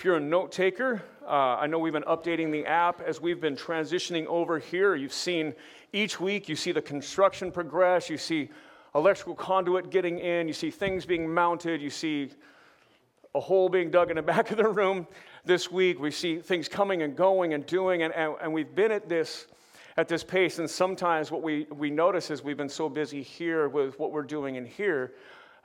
If you're a note taker, uh, I know we've been updating the app as we've been transitioning over here. You've seen each week, you see the construction progress, you see electrical conduit getting in, you see things being mounted, you see a hole being dug in the back of the room this week. We see things coming and going and doing, and, and, and we've been at this at this pace. And sometimes what we, we notice is we've been so busy here with what we're doing in here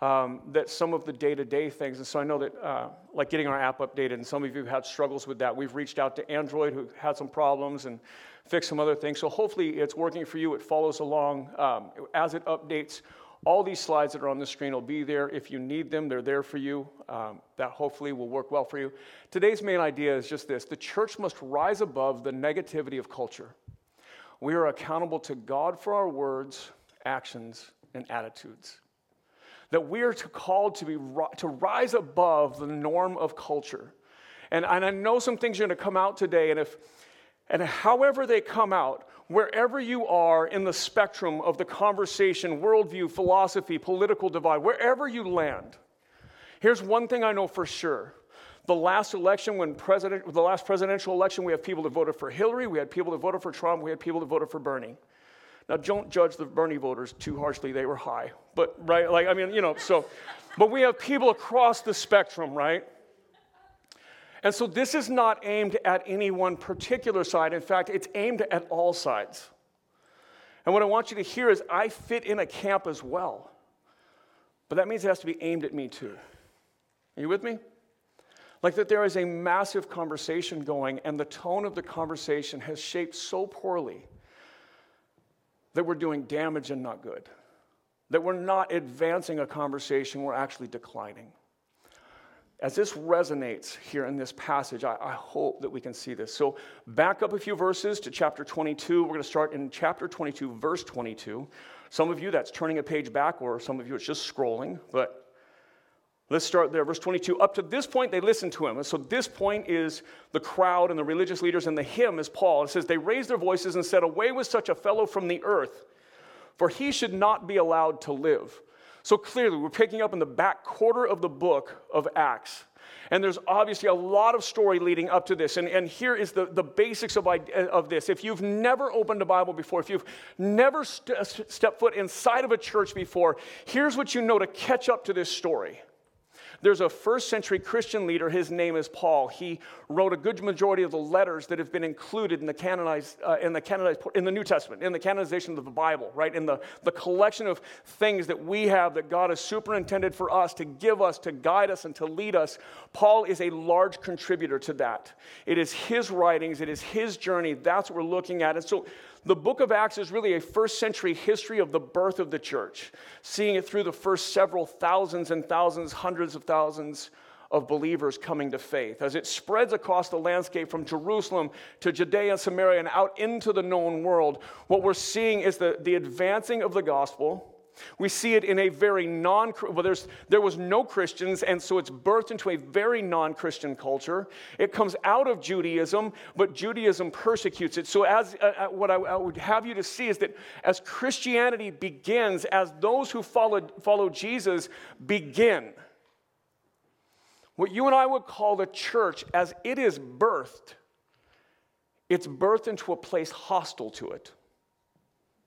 um, that some of the day to day things, and so I know that, uh, like getting our app updated, and some of you have had struggles with that. We've reached out to Android who had some problems and fixed some other things. So hopefully it's working for you. It follows along um, as it updates. All these slides that are on the screen will be there. If you need them, they're there for you. Um, that hopefully will work well for you. Today's main idea is just this the church must rise above the negativity of culture. We are accountable to God for our words, actions, and attitudes that we are called to be to rise above the norm of culture. And, and I know some things are going to come out today, and if and however they come out, wherever you are in the spectrum of the conversation, worldview, philosophy, political divide, wherever you land, here's one thing I know for sure. The last election, when president, the last presidential election, we have people that voted for Hillary, we had people that voted for Trump, we had people that voted for Bernie. Now, don't judge the Bernie voters too harshly, they were high. But, right, like, I mean, you know, so, but we have people across the spectrum, right? And so this is not aimed at any one particular side. In fact, it's aimed at all sides. And what I want you to hear is I fit in a camp as well. But that means it has to be aimed at me too. Are you with me? Like that there is a massive conversation going, and the tone of the conversation has shaped so poorly that we're doing damage and not good, that we're not advancing a conversation, we're actually declining. As this resonates here in this passage, I, I, hope that we can see this. So, back up a few verses to chapter 22. We're going to start in chapter 22, verse 22. Some of you, that's turning a page back, or some of you, it's just scrolling. But Let's start there. Verse 22. Up to this point, they listened to him. And so, this point is the crowd and the religious leaders, and the hymn is Paul. It says, They raised their voices and said, Away with such a fellow from the earth, for he should not be allowed to live. So, clearly, we're picking up in the back quarter of the book of Acts. And there's obviously a lot of story leading up to this. And, and here is the, the basics of, of this. If you've never opened a Bible before, if you've never st- uh, stepped foot inside of a church before, here's what you know to catch up to this story. There's a first century Christian leader, his name is Paul. He wrote a good majority of the letters that have been included in the canonized, uh, in the canonized, in the New Testament, in the canonization of the Bible, right? In the, the collection of things that we have that God has superintended for us to give us, to guide us, and to lead us. Paul is a large contributor to that. It is his writings, it is his journey. That's what we're looking at. And so the book of Acts is really a first century history of the birth of the church, seeing it through the first several thousands and thousands, hundreds of thousands of believers coming to faith. As it spreads across the landscape from Jerusalem to Judea and Samaria and out into the known world, what we're seeing is the, the advancing of the gospel we see it in a very non well, there's, there was no Christians, and so it's birthed into a very non Christian culture. It comes out of Judaism, but Judaism persecutes it. So, as uh, uh, what I, I, would have you to see is that as Christianity begins, as those who follow, follow Jesus begin, what you and I would call the church, as it is birthed, it's birthed into a place hostile to it.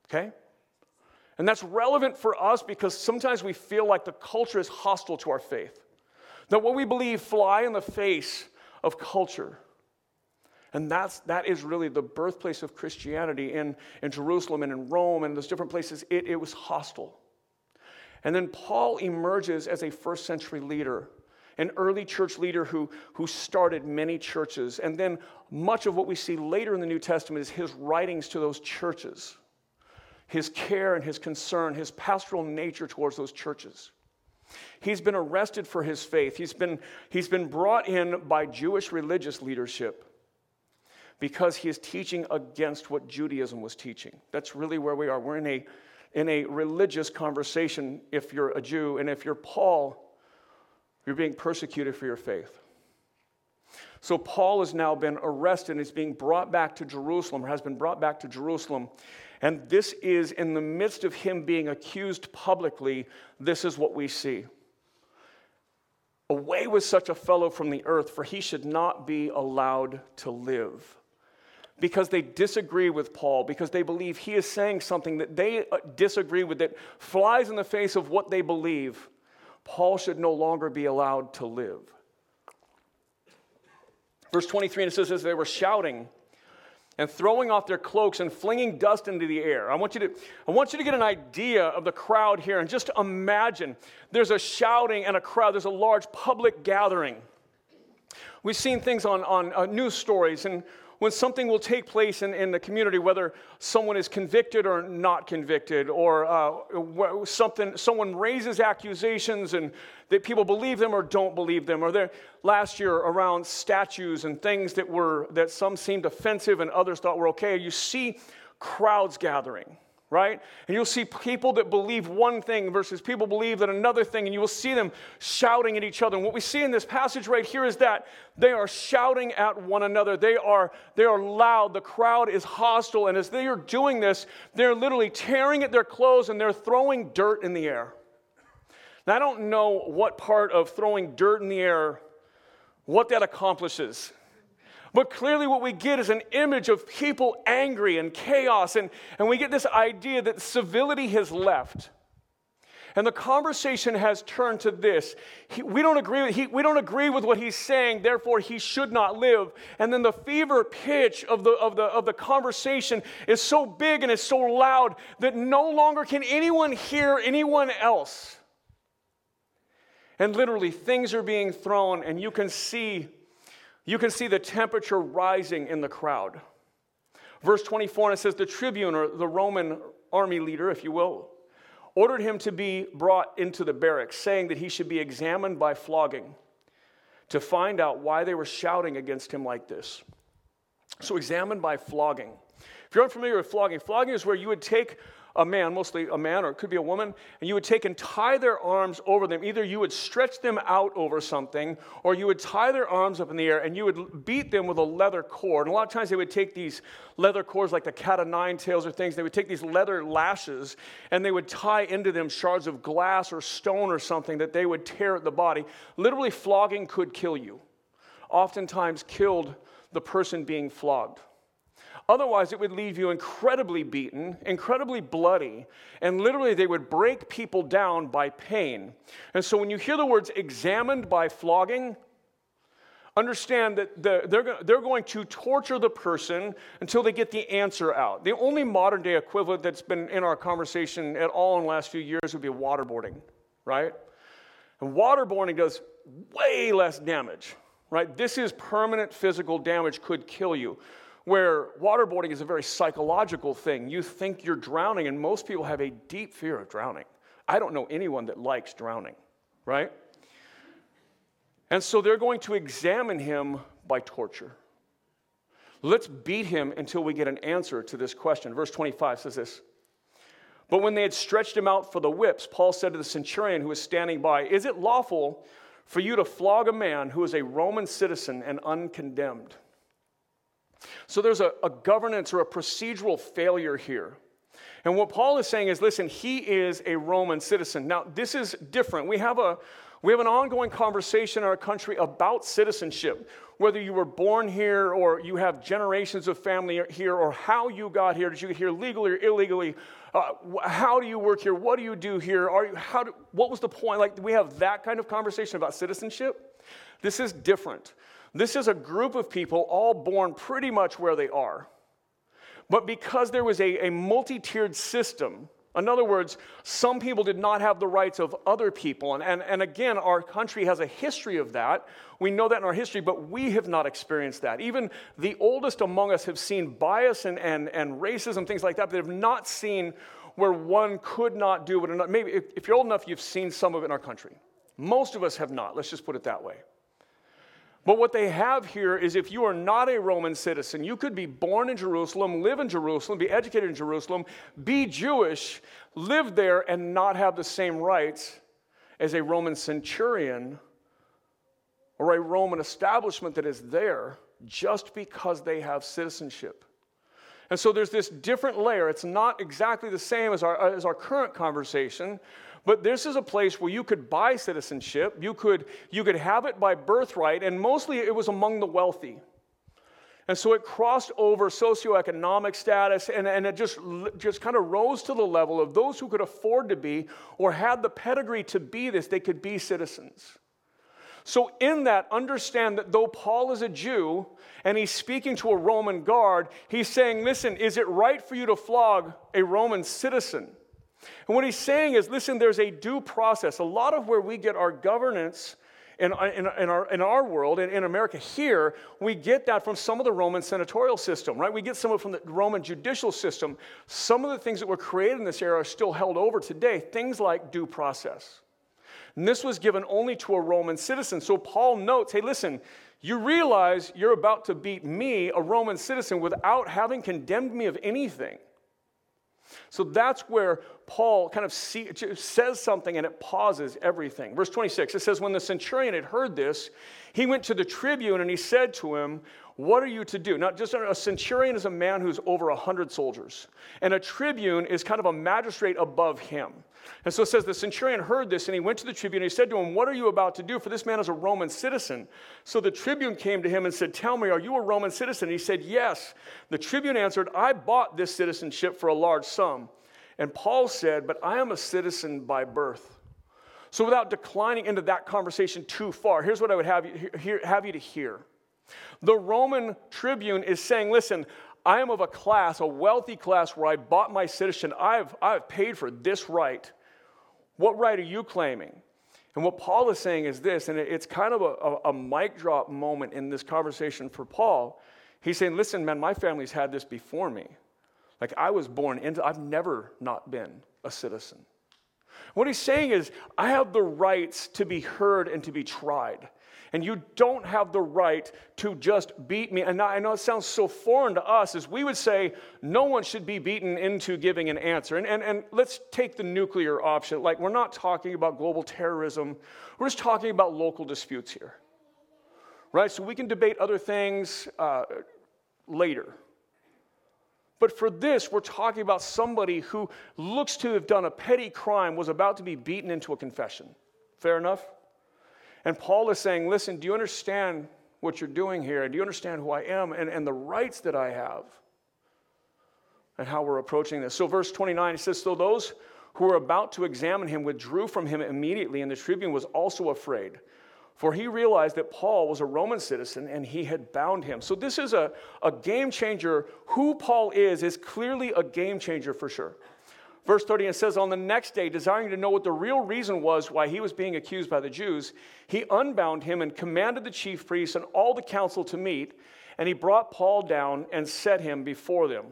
Okay? And that's relevant for us because sometimes we feel like the culture is hostile to our faith. That what we believe fly in the face of culture. And that's, that is really the birthplace of Christianity in, in Jerusalem and in Rome and those different places. It, it was hostile. And then Paul emerges as a first century leader, an early church leader who, who started many churches. And then much of what we see later in the New Testament is his writings to those churches his care and his concern, his pastoral nature towards those churches. He's been arrested for his faith. He's been, he's been brought in by Jewish religious leadership because he is teaching against what Judaism was teaching. That's really where we are. We're in a, in a religious conversation if you're a Jew, and if you're Paul, you're being persecuted for your faith. So Paul has now been arrested and is being brought back to Jerusalem, or has been brought back to Jerusalem. And this is in the midst of him being accused publicly, this is what we see. Away with such a fellow from the earth, for he should not be allowed to live. Because they disagree with Paul, because they believe he is saying something that they uh, disagree with, that flies in the face of what they believe, Paul should no longer be allowed to live. Verse 23, and it says, as they were shouting, and throwing off their cloaks and flinging dust into the air. I want you to, I want you to get an idea of the crowd here and just imagine there's a shouting and a crowd, there's a large public gathering. We've seen things on, on uh, news stories and when something will take place in, in the community, whether someone is convicted or not convicted, or uh, something, someone raises accusations and that people believe them or don't believe them, or there last year around statues and things that were that some seemed offensive and others thought were okay. You see crowds gathering right? And you'll see people that believe one thing versus people believe that another thing, and you will see them shouting at each other. And what we see in this passage right here is that they are shouting at one another. They are, they are loud. The crowd is hostile. And as they are doing this, they're literally tearing at their clothes and they're throwing dirt in the air. Now, I don't know what part of throwing dirt in the air, what that accomplishes. But clearly, what we get is an image of people angry and chaos, and, and we get this idea that civility has left. And the conversation has turned to this. He, we, don't agree, with, he, we don't agree with what he's saying, therefore, he should not live. And then the fever pitch of the, of, the, of the conversation is so big and is so loud that no longer can anyone hear anyone else. And literally, things are being thrown, and you can see you can see the temperature rising in the crowd. Verse 24, and it says, The tribune, or the Roman army leader, if you will, ordered him to be brought into the barracks, saying that he should be examined by flogging to find out why they were shouting against him like this. So, examined by flogging. If you're unfamiliar with flogging, flogging is where you would take a man, mostly a man, or it could be a woman, and you would take and tie their arms over them. Either you would stretch them out over something, or you would tie their arms up in the air and you would beat them with a leather cord. And a lot of times they would take these leather cords, like the cat of nine tails or things, they would take these leather lashes and they would tie into them shards of glass or stone or something that they would tear at the body. Literally, flogging could kill you. Oftentimes, killed the person being flogged. Otherwise, it would leave you incredibly beaten, incredibly bloody, and literally they would break people down by pain. And so when you hear the words examined by flogging, understand that they're, going to torture the person until they get the answer out. The only modern day equivalent that's been in our conversation at all in the last few years would be waterboarding, right? And waterboarding does way less damage, right? This is permanent physical damage, could kill you where waterboarding is a very psychological thing. You think you're drowning, and most people have a deep fear of drowning. I don't know anyone that likes drowning, right? And so they're going to examine him by torture. Let's beat him until we get an answer to this question. Verse 25 says this But when they had stretched him out for the whips, Paul said to the centurion who was standing by, Is it lawful for you to flog a man who is a Roman citizen and uncondemned? So there's a, a governance or a procedural failure here. And what Paul is saying is listen, he is a Roman citizen. Now, this is different. We have a we have an ongoing conversation in our country about citizenship. Whether you were born here or you have generations of family here or how you got here, did you get here legally or illegally? Uh, how do you work here? What do you do here? Are you, how do, what was the point? Like, we have that kind of conversation about citizenship? This is different. This is a group of people all born pretty much where they are. But because there was a, a multi tiered system, in other words, some people did not have the rights of other people. And, and, and again, our country has a history of that. We know that in our history, but we have not experienced that. Even the oldest among us have seen bias and, and, and racism, things like that, but have not seen where one could not do it. Maybe if, if you're old enough, you've seen some of it in our country. Most of us have not. Let's just put it that way. But what they have here is if you are not a Roman citizen, you could be born in Jerusalem, live in Jerusalem, be educated in Jerusalem, be Jewish, live there, and not have the same rights as a Roman centurion or a Roman establishment that is there just because they have citizenship. And so there's this different layer. It's not exactly the same as our, as our current conversation, but this is a place where you could buy citizenship, you could, you could have it by birthright, and mostly it was among the wealthy. And so it crossed over socioeconomic status and, and it just, just kind of rose to the level of those who could afford to be or had the pedigree to be this, they could be citizens. So, in that, understand that though Paul is a Jew and he's speaking to a Roman guard, he's saying, Listen, is it right for you to flog a Roman citizen? And what he's saying is, listen, there's a due process. A lot of where we get our governance in, in, in, our, in our world, in, in America here, we get that from some of the Roman senatorial system, right? We get some of it from the Roman judicial system. Some of the things that were created in this era are still held over today, things like due process. And this was given only to a Roman citizen. So Paul notes hey, listen, you realize you're about to beat me, a Roman citizen, without having condemned me of anything. So that's where Paul kind of see, says something and it pauses everything. Verse 26, it says, When the centurion had heard this, he went to the tribune and he said to him, What are you to do? Now, just a centurion is a man who's over a 100 soldiers, and a tribune is kind of a magistrate above him. And so it says the centurion heard this and he went to the tribune and he said to him, What are you about to do? For this man is a Roman citizen. So the tribune came to him and said, Tell me, are you a Roman citizen? And he said, Yes. The tribune answered, I bought this citizenship for a large sum. And Paul said, But I am a citizen by birth. So without declining into that conversation too far, here's what I would have you, have you to hear. The Roman tribune is saying, Listen, I am of a class, a wealthy class, where I bought my citizenship. I've, I've paid for this right. What right are you claiming? And what Paul is saying is this, and it's kind of a, a, a mic drop moment in this conversation for Paul. He's saying, Listen, man, my family's had this before me. Like I was born into, I've never not been a citizen. What he's saying is, I have the rights to be heard and to be tried. And you don't have the right to just beat me. And I know it sounds so foreign to us, as we would say, no one should be beaten into giving an answer. And, and, and let's take the nuclear option. Like, we're not talking about global terrorism, we're just talking about local disputes here. Right? So we can debate other things uh, later. But for this, we're talking about somebody who looks to have done a petty crime, was about to be beaten into a confession. Fair enough? And Paul is saying, listen, do you understand what you're doing here? Do you understand who I am and, and the rights that I have? And how we're approaching this. So, verse 29, it says, So those who were about to examine him withdrew from him immediately, and the tribune was also afraid. For he realized that Paul was a Roman citizen and he had bound him. So, this is a, a game changer. Who Paul is, is clearly a game changer for sure. Verse 30, it says, On the next day, desiring to know what the real reason was why he was being accused by the Jews, he unbound him and commanded the chief priests and all the council to meet, and he brought Paul down and set him before them.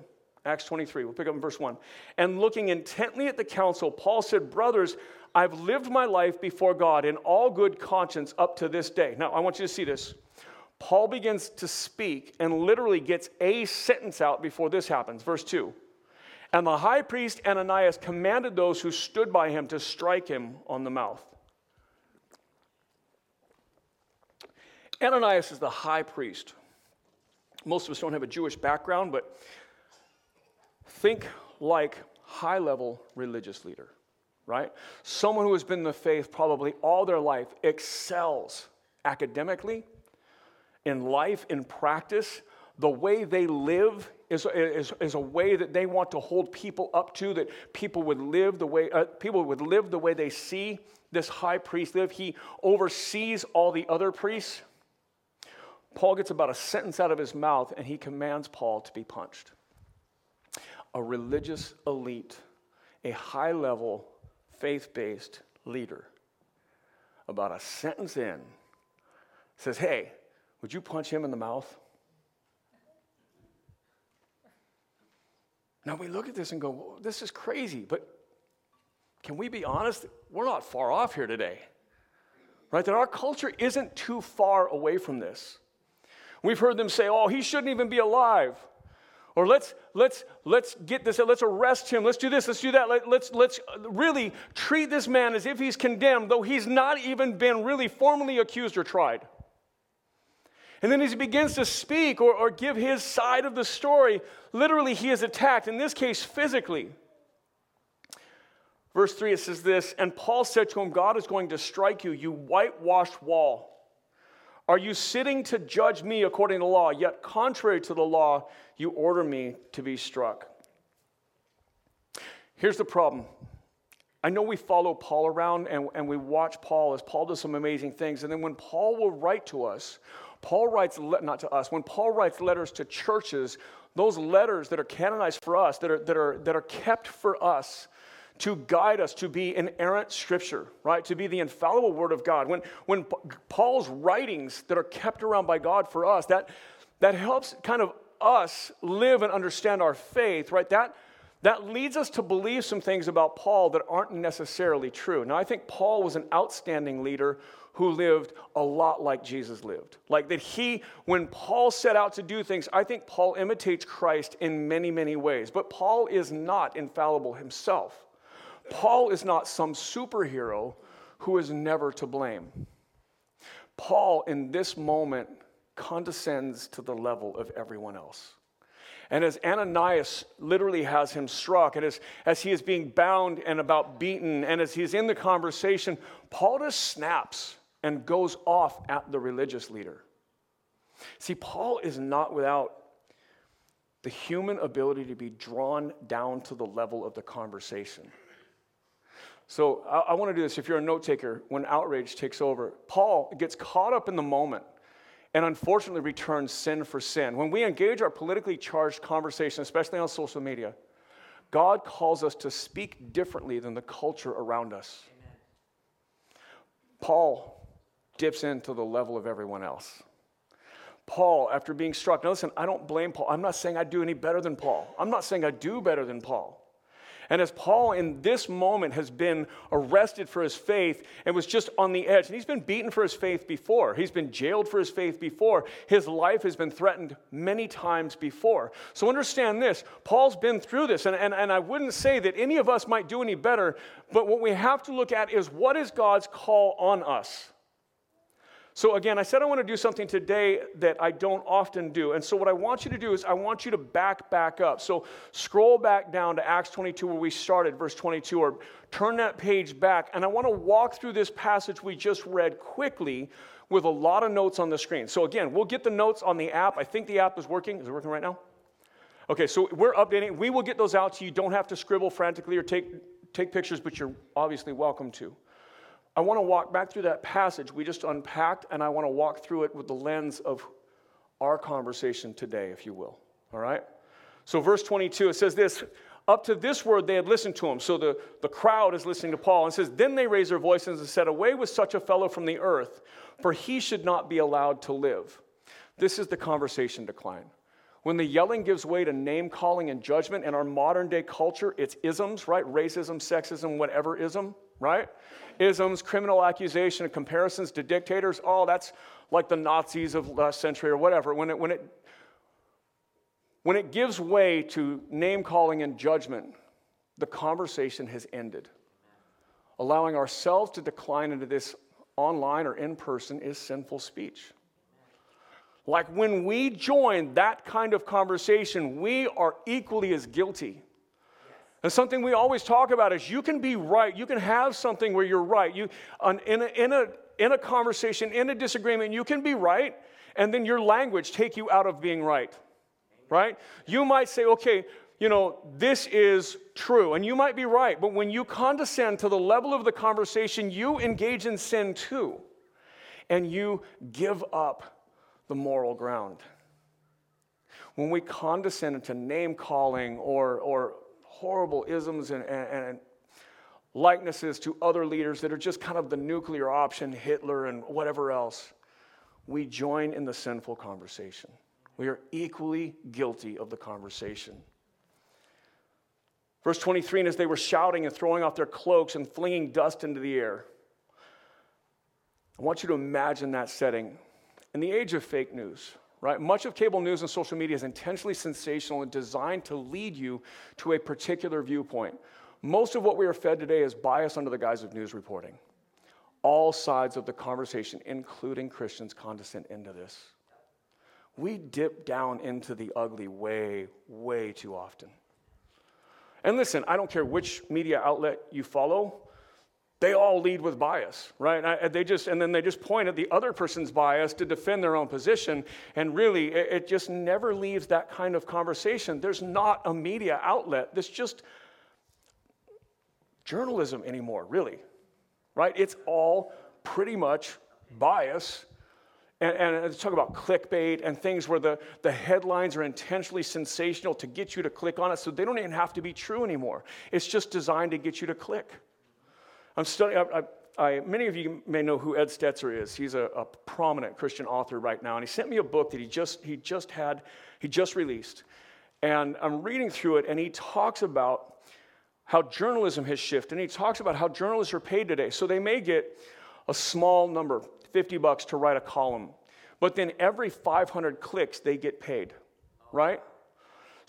Acts 23, we'll pick up in verse 1. And looking intently at the council, Paul said, Brothers, I've lived my life before God in all good conscience up to this day. Now, I want you to see this. Paul begins to speak and literally gets a sentence out before this happens. Verse 2. And the high priest Ananias commanded those who stood by him to strike him on the mouth. Ananias is the high priest. Most of us don't have a Jewish background, but think like high level religious leader, right? Someone who has been in the faith probably all their life excels academically, in life, in practice. The way they live is, is, is a way that they want to hold people up to, that people would live the way, uh, people would live the way they see this high priest live. He oversees all the other priests. Paul gets about a sentence out of his mouth and he commands Paul to be punched. A religious elite, a high level, faith based leader, about a sentence in, says, Hey, would you punch him in the mouth? Now we look at this and go, well, this is crazy, but can we be honest? We're not far off here today. Right? That our culture isn't too far away from this. We've heard them say, oh, he shouldn't even be alive. Or let's, let's, let's get this, let's arrest him, let's do this, let's do that, Let, let's, let's really treat this man as if he's condemned, though he's not even been really formally accused or tried. And then as he begins to speak or, or give his side of the story, literally he is attacked, in this case, physically. Verse 3, it says this And Paul said to him, God is going to strike you, you whitewashed wall. Are you sitting to judge me according to law? Yet, contrary to the law, you order me to be struck. Here's the problem. I know we follow Paul around and, and we watch Paul as Paul does some amazing things. And then when Paul will write to us, Paul writes, not to us, when Paul writes letters to churches, those letters that are canonized for us, that are, that are, that are kept for us, to guide us to be inerrant scripture, right? To be the infallible word of God. When, when Paul's writings that are kept around by God for us, that, that helps kind of us live and understand our faith, right? That, that leads us to believe some things about Paul that aren't necessarily true. Now, I think Paul was an outstanding leader who lived a lot like Jesus lived. Like that he, when Paul set out to do things, I think Paul imitates Christ in many, many ways. But Paul is not infallible himself. Paul is not some superhero who is never to blame. Paul, in this moment, condescends to the level of everyone else. And as Ananias literally has him struck, and as, as he is being bound and about beaten, and as he's in the conversation, Paul just snaps and goes off at the religious leader. See, Paul is not without the human ability to be drawn down to the level of the conversation. So I, I want to do this. If you're a note taker, when outrage takes over, Paul gets caught up in the moment and unfortunately returns sin for sin. When we engage our politically charged conversation, especially on social media, God calls us to speak differently than the culture around us. Amen. Paul dips into the level of everyone else. Paul, after being struck, now listen, I don't blame Paul. I'm not saying I do any better than Paul. I'm not saying I do better than Paul. And as Paul in this moment has been arrested for his faith and was just on the edge, and he's been beaten for his faith before, he's been jailed for his faith before, his life has been threatened many times before. So understand this Paul's been through this, and, and, and I wouldn't say that any of us might do any better, but what we have to look at is what is God's call on us? So, again, I said I want to do something today that I don't often do. And so, what I want you to do is I want you to back back up. So, scroll back down to Acts 22, where we started, verse 22, or turn that page back. And I want to walk through this passage we just read quickly with a lot of notes on the screen. So, again, we'll get the notes on the app. I think the app is working. Is it working right now? Okay, so we're updating. We will get those out to you. Don't have to scribble frantically or take, take pictures, but you're obviously welcome to. I want to walk back through that passage we just unpacked, and I want to walk through it with the lens of our conversation today, if you will. All right? So, verse 22, it says this Up to this word they had listened to him. So, the, the crowd is listening to Paul and says, Then they raised their voices and said, Away with such a fellow from the earth, for he should not be allowed to live. This is the conversation decline. When the yelling gives way to name calling and judgment in our modern day culture, it's isms, right? Racism, sexism, whatever ism, right? isms, criminal accusation, comparisons to dictators, oh, that's like the Nazis of last century or whatever. When it, when it, when it gives way to name calling and judgment, the conversation has ended. Allowing ourselves to decline into this online or in person is sinful speech. Like when we join that kind of conversation, we are equally as guilty and something we always talk about is you can be right. You can have something where you're right. You, in, a, in, a, in a conversation, in a disagreement, you can be right, and then your language take you out of being right. Right? You might say, okay, you know, this is true, and you might be right, but when you condescend to the level of the conversation, you engage in sin too, and you give up the moral ground. When we condescend to name calling or, or horrible isms and, and, and likenesses to other leaders that are just kind of the nuclear option, Hitler and whatever else, we join in the sinful conversation. We are equally guilty of the conversation. Verse 23 And as they were shouting and throwing off their cloaks and flinging dust into the air, I want you to imagine that setting. In the age of fake news, right? Much of cable news and social media is intentionally sensational and designed to lead you to a particular viewpoint. Most of what we are fed today is bias under the guise of news reporting. All sides of the conversation, including Christians, condescend into this. we dip down into the ugly way, way too often. And listen, I don't care which media outlet you follow, they all lead with bias, right? I, they just, and then they just point at the other person's bias to defend their own position. And really, it, it just never leaves that kind of conversation. There's not a media outlet that's just journalism anymore, really, right? It's all pretty much bias. And, and talk about clickbait and things where the, the headlines are intentionally sensational to get you to click on it so they don't even have to be true anymore. It's just designed to get you to click. I'm studying, I, I, I, many of you may know who Ed Stetzer is. He's a, a, prominent Christian author right now, and he sent me a book that he just, he just had, he just released. And I'm reading through it, and he talks about how journalism has shifted, and he talks about how journalists are paid today. So they may get a small number, 50 bucks to write a column, but then every 500 clicks, they get paid, right?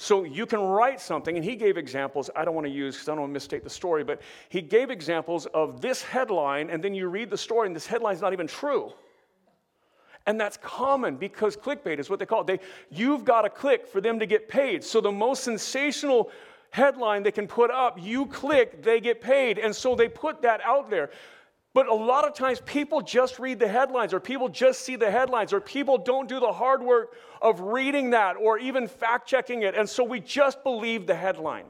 So you can write something, and he gave examples. I don't want to use because I don't want to misstate the story, but he gave examples of this headline, and then you read the story, and this headline's not even true. And that's common because clickbait is what they call it. They, you've got to click for them to get paid. So the most sensational headline they can put up, you click, they get paid. And so they put that out there. But a lot of times people just read the headlines, or people just see the headlines, or people don't do the hard work of reading that or even fact checking it. And so we just believe the headline.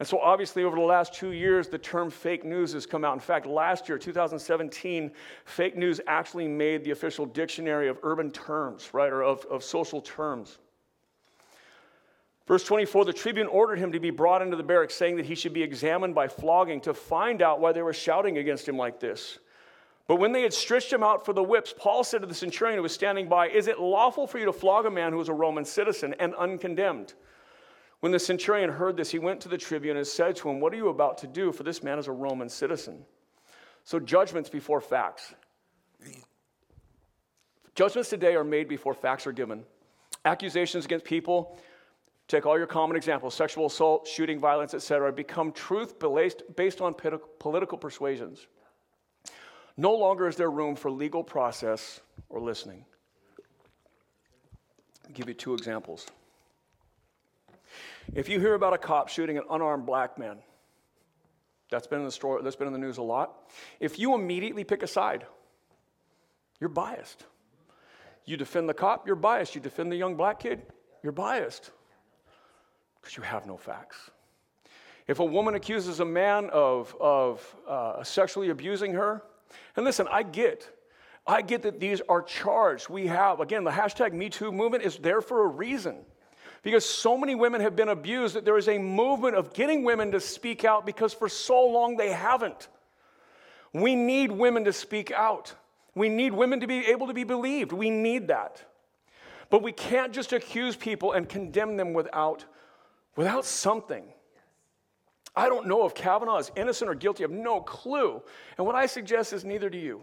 And so, obviously, over the last two years, the term fake news has come out. In fact, last year, 2017, fake news actually made the official dictionary of urban terms, right, or of, of social terms. Verse 24 the tribune ordered him to be brought into the barracks, saying that he should be examined by flogging to find out why they were shouting against him like this. But when they had stretched him out for the whips, Paul said to the centurion who was standing by, Is it lawful for you to flog a man who is a Roman citizen and uncondemned? When the centurion heard this, he went to the tribune and said to him, What are you about to do? For this man is a Roman citizen. So, judgments before facts. Judgments today are made before facts are given. Accusations against people Take all your common examples sexual assault, shooting, violence, etc. become truth based, on political persuasions. No longer is there room for legal process or listening. I'll give you two examples. If you hear about a cop shooting an unarmed black man, that's been in the story, that's been in the news a lot. If you immediately pick a side, you're biased. You defend the cop, you're biased. You defend the young black kid, you're biased because you have no facts. If a woman accuses a man of, of uh, sexually abusing her, and listen, I get, I get that these are charged. We have, again, the hashtag MeToo movement is there for a reason. Because so many women have been abused that there is a movement of getting women to speak out because for so long they haven't. We need women to speak out. We need women to be able to be believed. We need that. But we can't just accuse people and condemn them without without something. I don't know if Kavanaugh is innocent or guilty. I have no clue. And what I suggest is neither do you.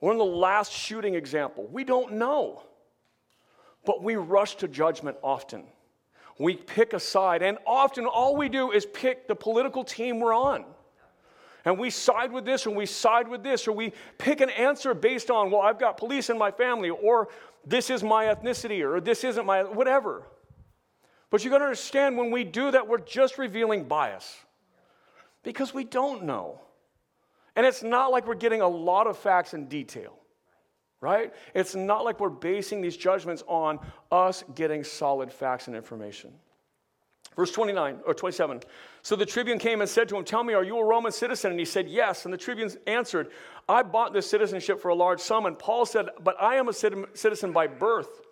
We're in the last shooting example. We don't know. But we rush to judgment often. We pick a side, and often all we do is pick the political team we're on. And we side with this, and we side with this, or we pick an answer based on, well, I've got police in my family, or this is my ethnicity, or this isn't my, whatever. But you got to understand when we do that, we're just revealing bias because we don't know. And it's not like we're getting a lot of facts in detail, right? It's not like we're basing these judgments on us getting solid facts and information. Verse 29 or 27. So the tribune came and said to him, Tell me, are you a Roman citizen? And he said, Yes. And the tribune answered, I bought this citizenship for a large sum. And Paul said, But I am a citizen by birth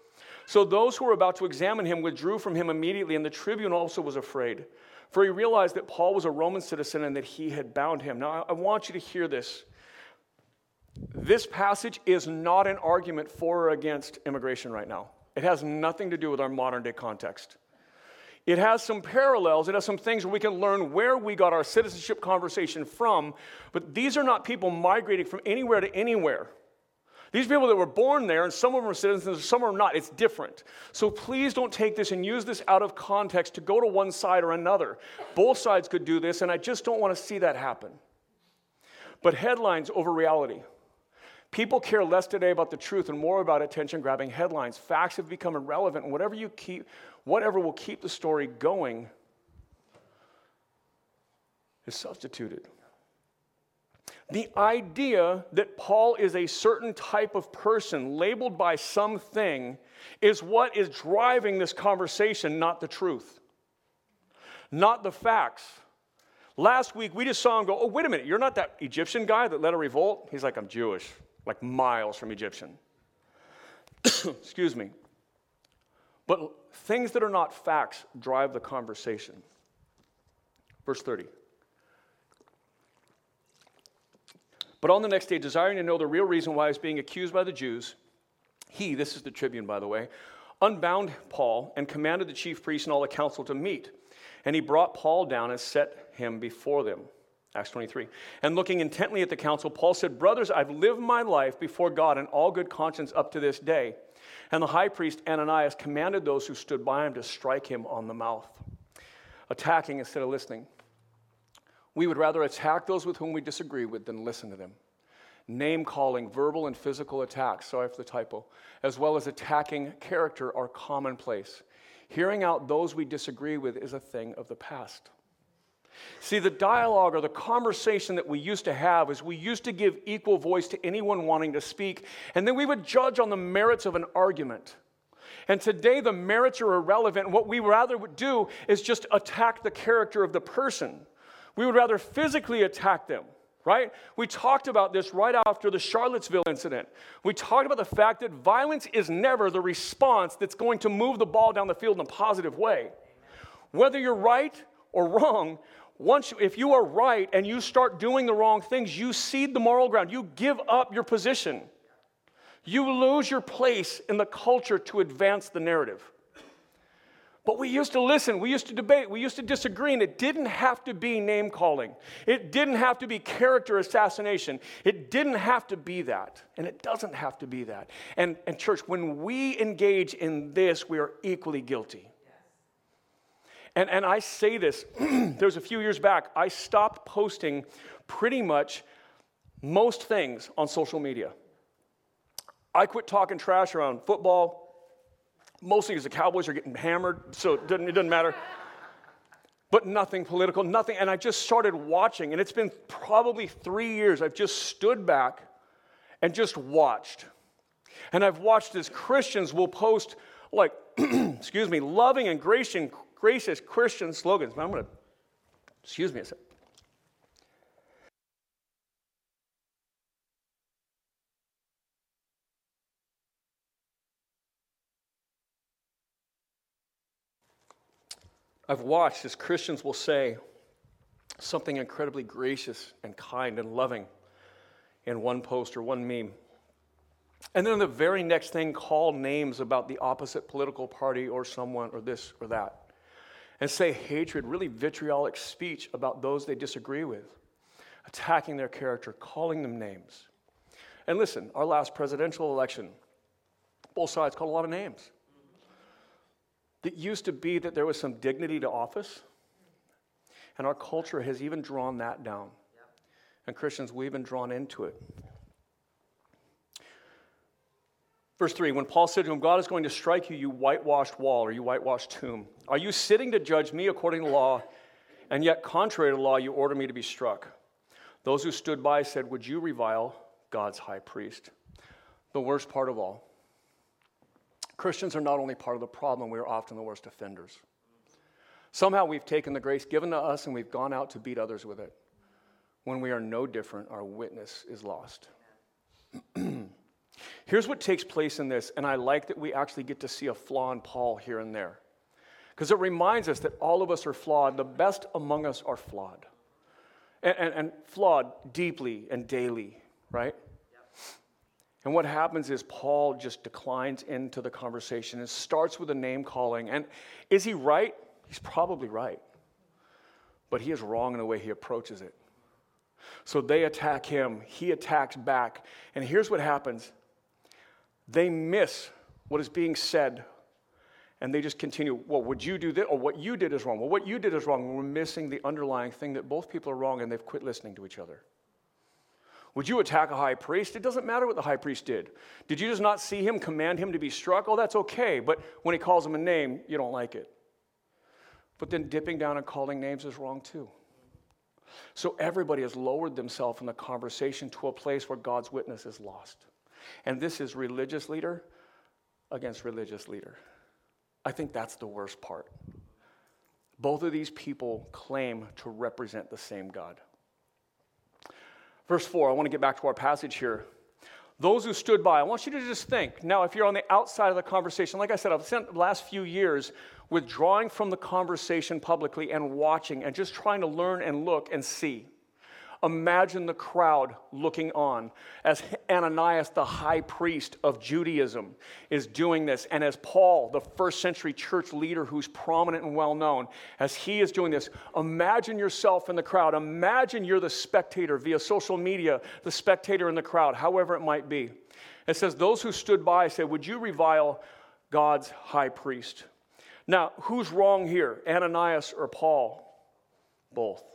so those who were about to examine him withdrew from him immediately, and the tribune also was afraid, for he realized that Paul was a Roman citizen and that he had bound him. Now, I want you to hear this. This passage is not an argument for or against immigration right now. It has nothing to do with our modern day context. It has some parallels. It has some things where we can learn where we got our citizenship conversation from. But these are not people migrating from anywhere to anywhere. These people that were born there, and some of them are citizens, some are not, it's different. So please don't take this and use this out of context to go to one side or another. Both sides could do this, and I just don't want to see that happen. But headlines over reality. People care less today about the truth and more about attention grabbing headlines. Facts have become irrelevant, and whatever you keep, whatever will keep the story going is substituted. The idea that Paul is a certain type of person labeled by something is what is driving this conversation, not the truth, not the facts. Last week, we just saw him go, Oh, wait a minute, you're not that Egyptian guy that led a revolt? He's like, I'm Jewish, like miles from Egyptian. Excuse me. But things that are not facts drive the conversation. Verse 30. But on the next day, desiring to know the real reason why he was being accused by the Jews, he, this is the tribune, by the way, unbound Paul and commanded the chief priests and all the council to meet. And he brought Paul down and set him before them. Acts 23. And looking intently at the council, Paul said, Brothers, I've lived my life before God in all good conscience up to this day. And the high priest Ananias commanded those who stood by him to strike him on the mouth, attacking instead of listening. We would rather attack those with whom we disagree with than listen to them. Name calling, verbal and physical attacks, sorry for the typo, as well as attacking character are commonplace. Hearing out those we disagree with is a thing of the past. See, the dialogue or the conversation that we used to have is we used to give equal voice to anyone wanting to speak, and then we would judge on the merits of an argument. And today, the merits are irrelevant. What we rather would do is just attack the character of the person. We would rather physically attack them, right? We talked about this right after the Charlottesville incident. We talked about the fact that violence is never the response that's going to move the ball down the field in a positive way. Whether you're right or wrong, once if you are right and you start doing the wrong things, you cede the moral ground. You give up your position. You lose your place in the culture to advance the narrative. But we used to listen, we used to debate, we used to disagree, and it didn't have to be name calling. It didn't have to be character assassination. It didn't have to be that. And it doesn't have to be that. And, and church, when we engage in this, we are equally guilty. And, and I say this, there was a few years back, I stopped posting pretty much most things on social media. I quit talking trash around football, mostly because the Cowboys are getting hammered, so it doesn't, it doesn't matter. But nothing political, nothing. And I just started watching, and it's been probably three years. I've just stood back and just watched. And I've watched as Christians will post, like, excuse me, loving and gracious, gracious Christian slogans. I'm going to, excuse me a second. I've watched as Christians will say something incredibly gracious and kind and loving in one post or one meme. And then the very next thing, call names about the opposite political party or someone or this or that. And say hatred, really vitriolic speech about those they disagree with, attacking their character, calling them names. And listen, our last presidential election, both sides called a lot of names that used to be that there was some dignity to office. And our culture has even drawn that down. And Christians, we've been drawn into it. Verse 3 When Paul said to him, God is going to strike you, you whitewashed wall or you whitewashed tomb, are you sitting to judge me according to law, and yet contrary to law, you order me to be struck? Those who stood by said, Would you revile God's high priest? The worst part of all Christians are not only part of the problem, we are often the worst offenders. Somehow we've taken the grace given to us and we've gone out to beat others with it. When we are no different, our witness is lost. Here's what takes place in this, and I like that we actually get to see a flaw in Paul here and there. Because it reminds us that all of us are flawed. The best among us are flawed. And, and, and flawed deeply and daily, right? And what happens is Paul just declines into the conversation and starts with a name calling. And is he right? He's probably right. But he is wrong in the way he approaches it. So they attack him, he attacks back. And here's what happens they miss what is being said. And they just continue, well, would you do this? Or what you did is wrong. Well, what you did is wrong. We're missing the underlying thing that both people are wrong and they've quit listening to each other. Would you attack a high priest? It doesn't matter what the high priest did. Did you just not see him command him to be struck? Oh, that's okay. But when he calls him a name, you don't like it. But then dipping down and calling names is wrong too. So everybody has lowered themselves in the conversation to a place where God's witness is lost. And this is religious leader against religious leader. I think that's the worst part. Both of these people claim to represent the same God. Verse 4, I want to get back to our passage here. Those who stood by, I want you to just think. Now, if you're on the outside of the conversation, like I said, I've spent the last few years withdrawing from the conversation publicly and watching and just trying to learn and look and see. Imagine the crowd looking on as Ananias, the high priest of Judaism, is doing this, and as Paul, the first century church leader who's prominent and well known, as he is doing this. Imagine yourself in the crowd. Imagine you're the spectator via social media, the spectator in the crowd, however it might be. It says, Those who stood by said, Would you revile God's high priest? Now, who's wrong here, Ananias or Paul? Both.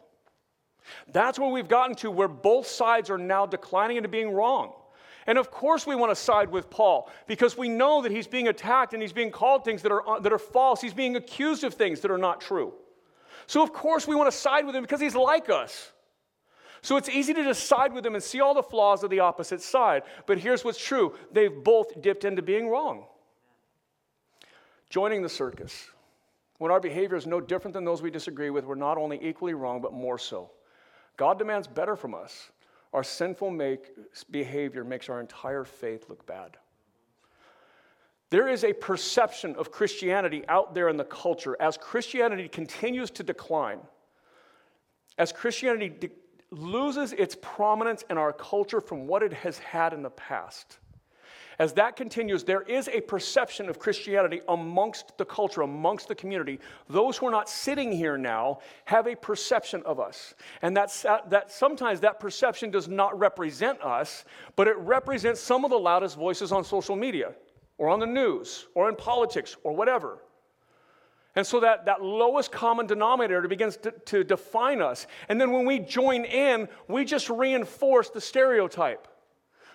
That's where we've gotten to where both sides are now declining into being wrong. And of course, we want to side with Paul because we know that he's being attacked and he's being called things that are, uh, that are false. He's being accused of things that are not true. So, of course, we want to side with him because he's like us. So, it's easy to just side with him and see all the flaws of the opposite side. But here's what's true they've both dipped into being wrong. Joining the circus. When our behavior is no different than those we disagree with, we're not only equally wrong, but more so. God demands better from us. Our sinful make, behavior makes our entire faith look bad. There is a perception of Christianity out there in the culture as Christianity continues to decline, as Christianity de- loses its prominence in our culture from what it has had in the past. As that continues, there is a perception of Christianity amongst the culture, amongst the community. Those who are not sitting here now have a perception of us. And that's, uh, that sometimes that perception does not represent us, but it represents some of the loudest voices on social media or on the news or in politics or whatever. And so that, that lowest common denominator begins to, to define us. And then when we join in, we just reinforce the stereotype.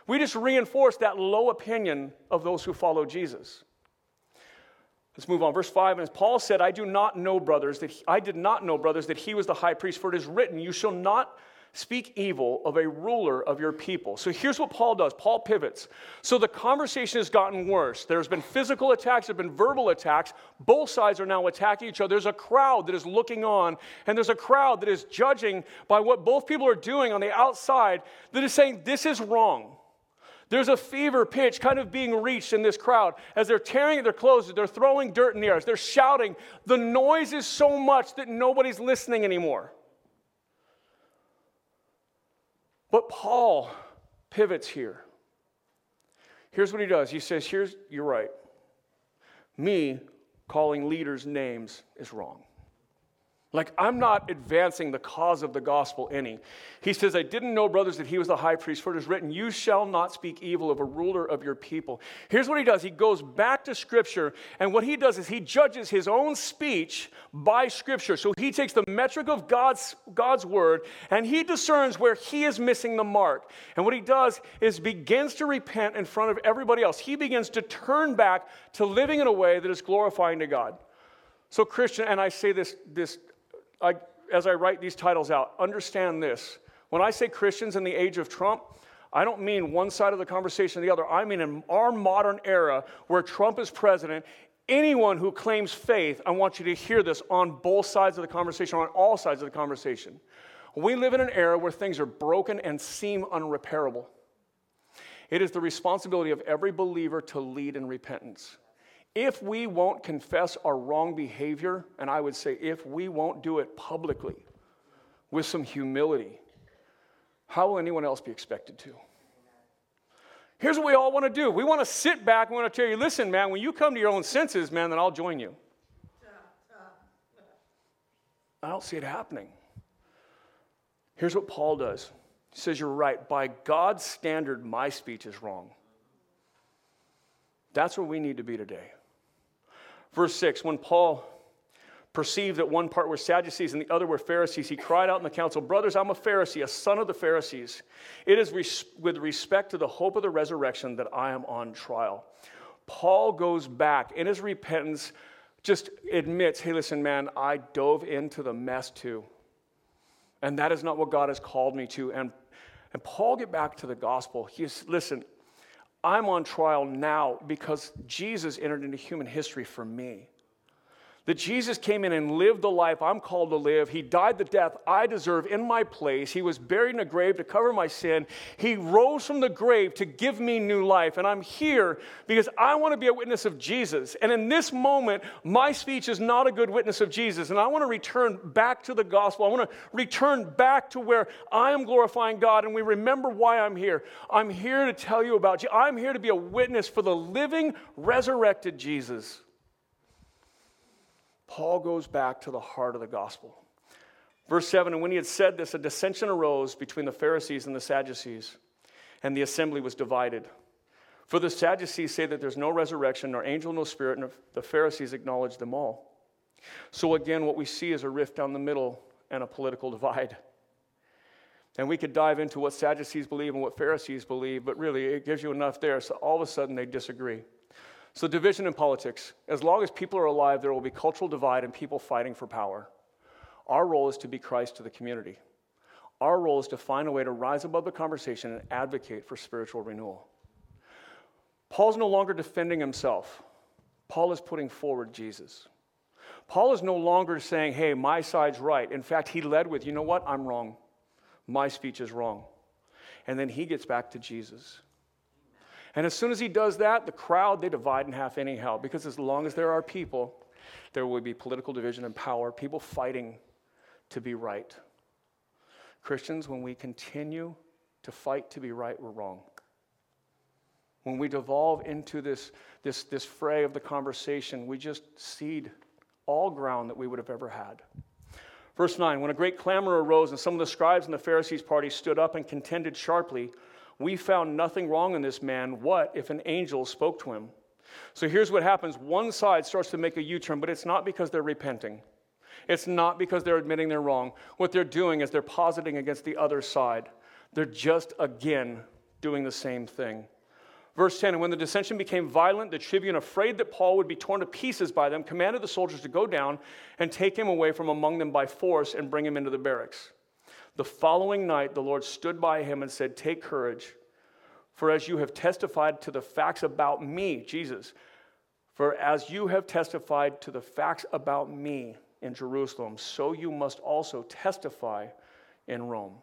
We just reinforce that low opinion of those who follow Jesus. Let's move on. Verse 5, and as Paul said, I do not know, brothers, that he, I did not know, brothers, that he was the high priest, for it is written, You shall not speak evil of a ruler of your people. So here's what Paul does Paul pivots. So the conversation has gotten worse. There's been physical attacks, there have been verbal attacks. Both sides are now attacking each other. There's a crowd that is looking on, and there's a crowd that is judging by what both people are doing on the outside that is saying, This is wrong. There's a fever pitch kind of being reached in this crowd as they're tearing at their clothes, they're throwing dirt in the air, they're shouting. The noise is so much that nobody's listening anymore. But Paul pivots here. Here's what he does. He says, Here's, you're right. Me calling leaders names is wrong. Like, I'm not advancing the cause of the gospel any. He says, I didn't know, brothers, that he was the high priest, for it is written, You shall not speak evil of a ruler of your people. Here's what he does he goes back to Scripture, and what he does is he judges his own speech by Scripture. So he takes the metric of God's, God's word, and he discerns where he is missing the mark. And what he does is begins to repent in front of everybody else. He begins to turn back to living in a way that is glorifying to God. So, Christian, and I say this, this I, as I write these titles out, understand this. When I say Christians in the age of Trump, I don't mean one side of the conversation or the other. I mean in our modern era where Trump is president, anyone who claims faith, I want you to hear this on both sides of the conversation, on all sides of the conversation. We live in an era where things are broken and seem unrepairable. It is the responsibility of every believer to lead in repentance. If we won't confess our wrong behavior, and I would say if we won't do it publicly with some humility, how will anyone else be expected to? Here's what we all want to do. We want to sit back and we want to tell you, listen, man, when you come to your own senses, man, then I'll join you. I don't see it happening. Here's what Paul does. He says, You're right. By God's standard, my speech is wrong. That's where we need to be today. Verse 6 When Paul perceived that one part were Sadducees and the other were Pharisees, he cried out in the council, Brothers, I'm a Pharisee, a son of the Pharisees. It is res- with respect to the hope of the resurrection that I am on trial. Paul goes back in his repentance, just admits, Hey, listen, man, I dove into the mess too. And that is not what God has called me to. And, and Paul get back to the gospel. He's, listen, I'm on trial now because Jesus entered into human history for me. That Jesus came in and lived the life I'm called to live. He died the death I deserve in my place. He was buried in a grave to cover my sin. He rose from the grave to give me new life. And I'm here because I want to be a witness of Jesus. And in this moment, my speech is not a good witness of Jesus. And I want to return back to the gospel. I want to return back to where I am glorifying God and we remember why I'm here. I'm here to tell you about you. I'm here to be a witness for the living, resurrected Jesus. Paul goes back to the heart of the gospel. Verse 7 And when he had said this, a dissension arose between the Pharisees and the Sadducees, and the assembly was divided. For the Sadducees say that there's no resurrection, nor angel, no spirit, and the Pharisees acknowledge them all. So again, what we see is a rift down the middle and a political divide. And we could dive into what Sadducees believe and what Pharisees believe, but really it gives you enough there. So all of a sudden they disagree. So, division in politics. As long as people are alive, there will be cultural divide and people fighting for power. Our role is to be Christ to the community. Our role is to find a way to rise above the conversation and advocate for spiritual renewal. Paul's no longer defending himself, Paul is putting forward Jesus. Paul is no longer saying, hey, my side's right. In fact, he led with, you know what? I'm wrong. My speech is wrong. And then he gets back to Jesus. And as soon as he does that, the crowd, they divide in half anyhow, because as long as there are people, there will be political division and power, people fighting to be right. Christians, when we continue to fight to be right, we're wrong. When we devolve into this, this, this fray of the conversation, we just cede all ground that we would have ever had. Verse 9 When a great clamor arose, and some of the scribes and the Pharisees' party stood up and contended sharply we found nothing wrong in this man. What if an angel spoke to him? So here's what happens one side starts to make a U turn, but it's not because they're repenting. It's not because they're admitting they're wrong. What they're doing is they're positing against the other side. They're just again doing the same thing. Verse 10 And when the dissension became violent, the tribune, afraid that Paul would be torn to pieces by them, commanded the soldiers to go down and take him away from among them by force and bring him into the barracks. The following night, the Lord stood by him and said, Take courage, for as you have testified to the facts about me, Jesus, for as you have testified to the facts about me in Jerusalem, so you must also testify in Rome.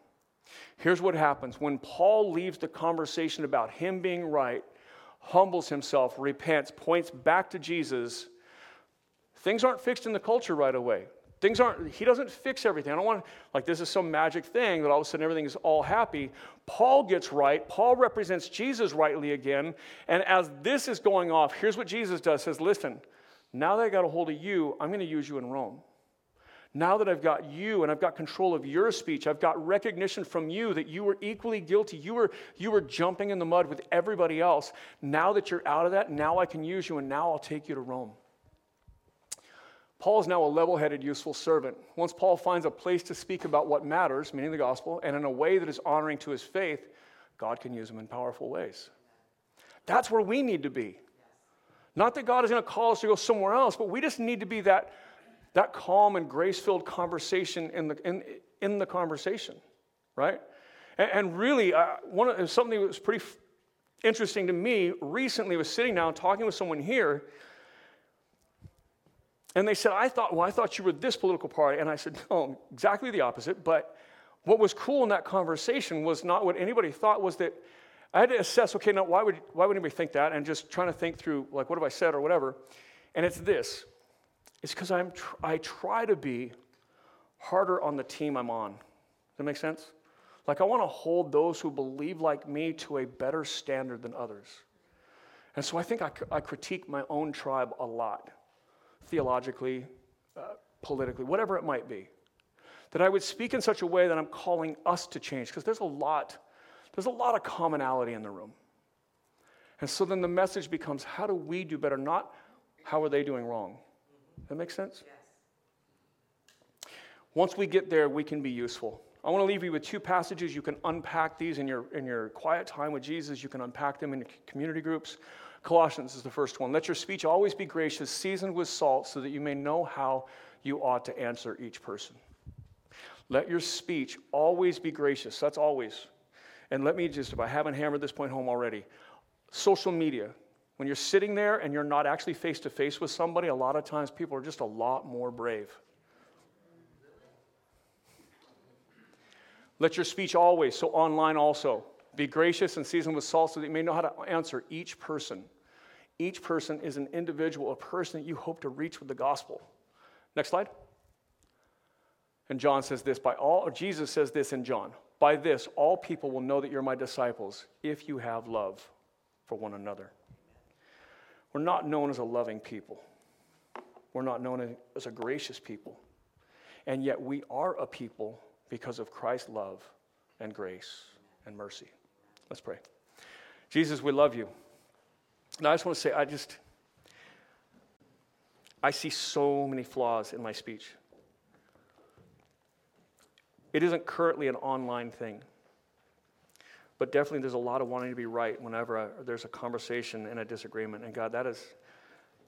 Here's what happens when Paul leaves the conversation about him being right, humbles himself, repents, points back to Jesus, things aren't fixed in the culture right away. Things aren't, he doesn't fix everything. I don't want, like, this is some magic thing that all of a sudden everything is all happy. Paul gets right. Paul represents Jesus rightly again. And as this is going off, here's what Jesus does says, listen, now that I got a hold of you, I'm going to use you in Rome. Now that I've got you and I've got control of your speech, I've got recognition from you that you were equally guilty. You were, you were jumping in the mud with everybody else. Now that you're out of that, now I can use you and now I'll take you to Rome. Paul is now a level headed, useful servant. Once Paul finds a place to speak about what matters, meaning the gospel, and in a way that is honoring to his faith, God can use him in powerful ways. That's where we need to be. Not that God is going to call us to go somewhere else, but we just need to be that, that calm and grace filled conversation in the, in, in the conversation, right? And, and really, uh, one of, something that was pretty f- interesting to me recently was sitting down talking with someone here and they said, I thought, well, I thought you were this political party. And I said, no, exactly the opposite. But what was cool in that conversation was not what anybody thought was that I had to assess, okay, now why would, why would anybody think that? And just trying to think through, like, what have I said or whatever. And it's this it's because I'm tr- I try to be harder on the team I'm on. Does that make sense? Like, I want to hold those who believe like me to a better standard than others. And so I think I, I critique my own tribe a lot theologically, uh, politically, whatever it might be. That I would speak in such a way that I'm calling us to change, because there's a lot, there's a lot of commonality in the room. And so then the message becomes how do we do better, not how are they doing wrong? That makes sense? Yes. Once we get there, we can be useful. I want to leave you with two passages. You can unpack these in your, in your quiet time with Jesus. You can unpack them in your community groups. Colossians is the first one. Let your speech always be gracious, seasoned with salt, so that you may know how you ought to answer each person. Let your speech always be gracious. That's always. And let me just, if I haven't hammered this point home already, social media. When you're sitting there and you're not actually face to face with somebody, a lot of times people are just a lot more brave. Let your speech always, so online also, be gracious and seasoned with salt so that you may know how to answer each person. Each person is an individual, a person that you hope to reach with the gospel. Next slide. And John says this by all, Jesus says this in John by this, all people will know that you're my disciples if you have love for one another. We're not known as a loving people, we're not known as a gracious people. And yet we are a people because of Christ's love and grace and mercy. Let's pray. Jesus, we love you. And I just want to say, I just, I see so many flaws in my speech. It isn't currently an online thing. But definitely there's a lot of wanting to be right whenever I, there's a conversation and a disagreement. And God, that is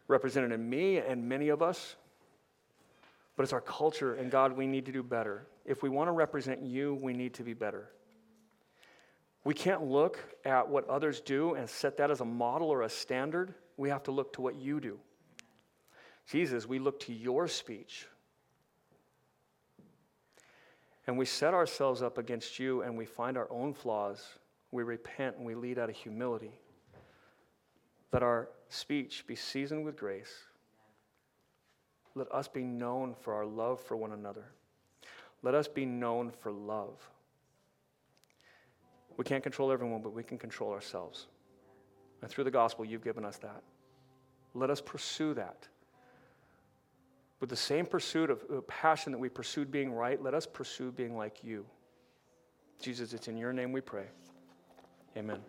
represented in me and many of us. But it's our culture, and God, we need to do better. If we want to represent you, we need to be better. We can't look at what others do and set that as a model or a standard. We have to look to what you do. Jesus, we look to your speech. And we set ourselves up against you and we find our own flaws. We repent and we lead out of humility. Let our speech be seasoned with grace. Let us be known for our love for one another. Let us be known for love. We can't control everyone, but we can control ourselves. And through the gospel, you've given us that. Let us pursue that. With the same pursuit of uh, passion that we pursued being right, let us pursue being like you. Jesus, it's in your name we pray. Amen.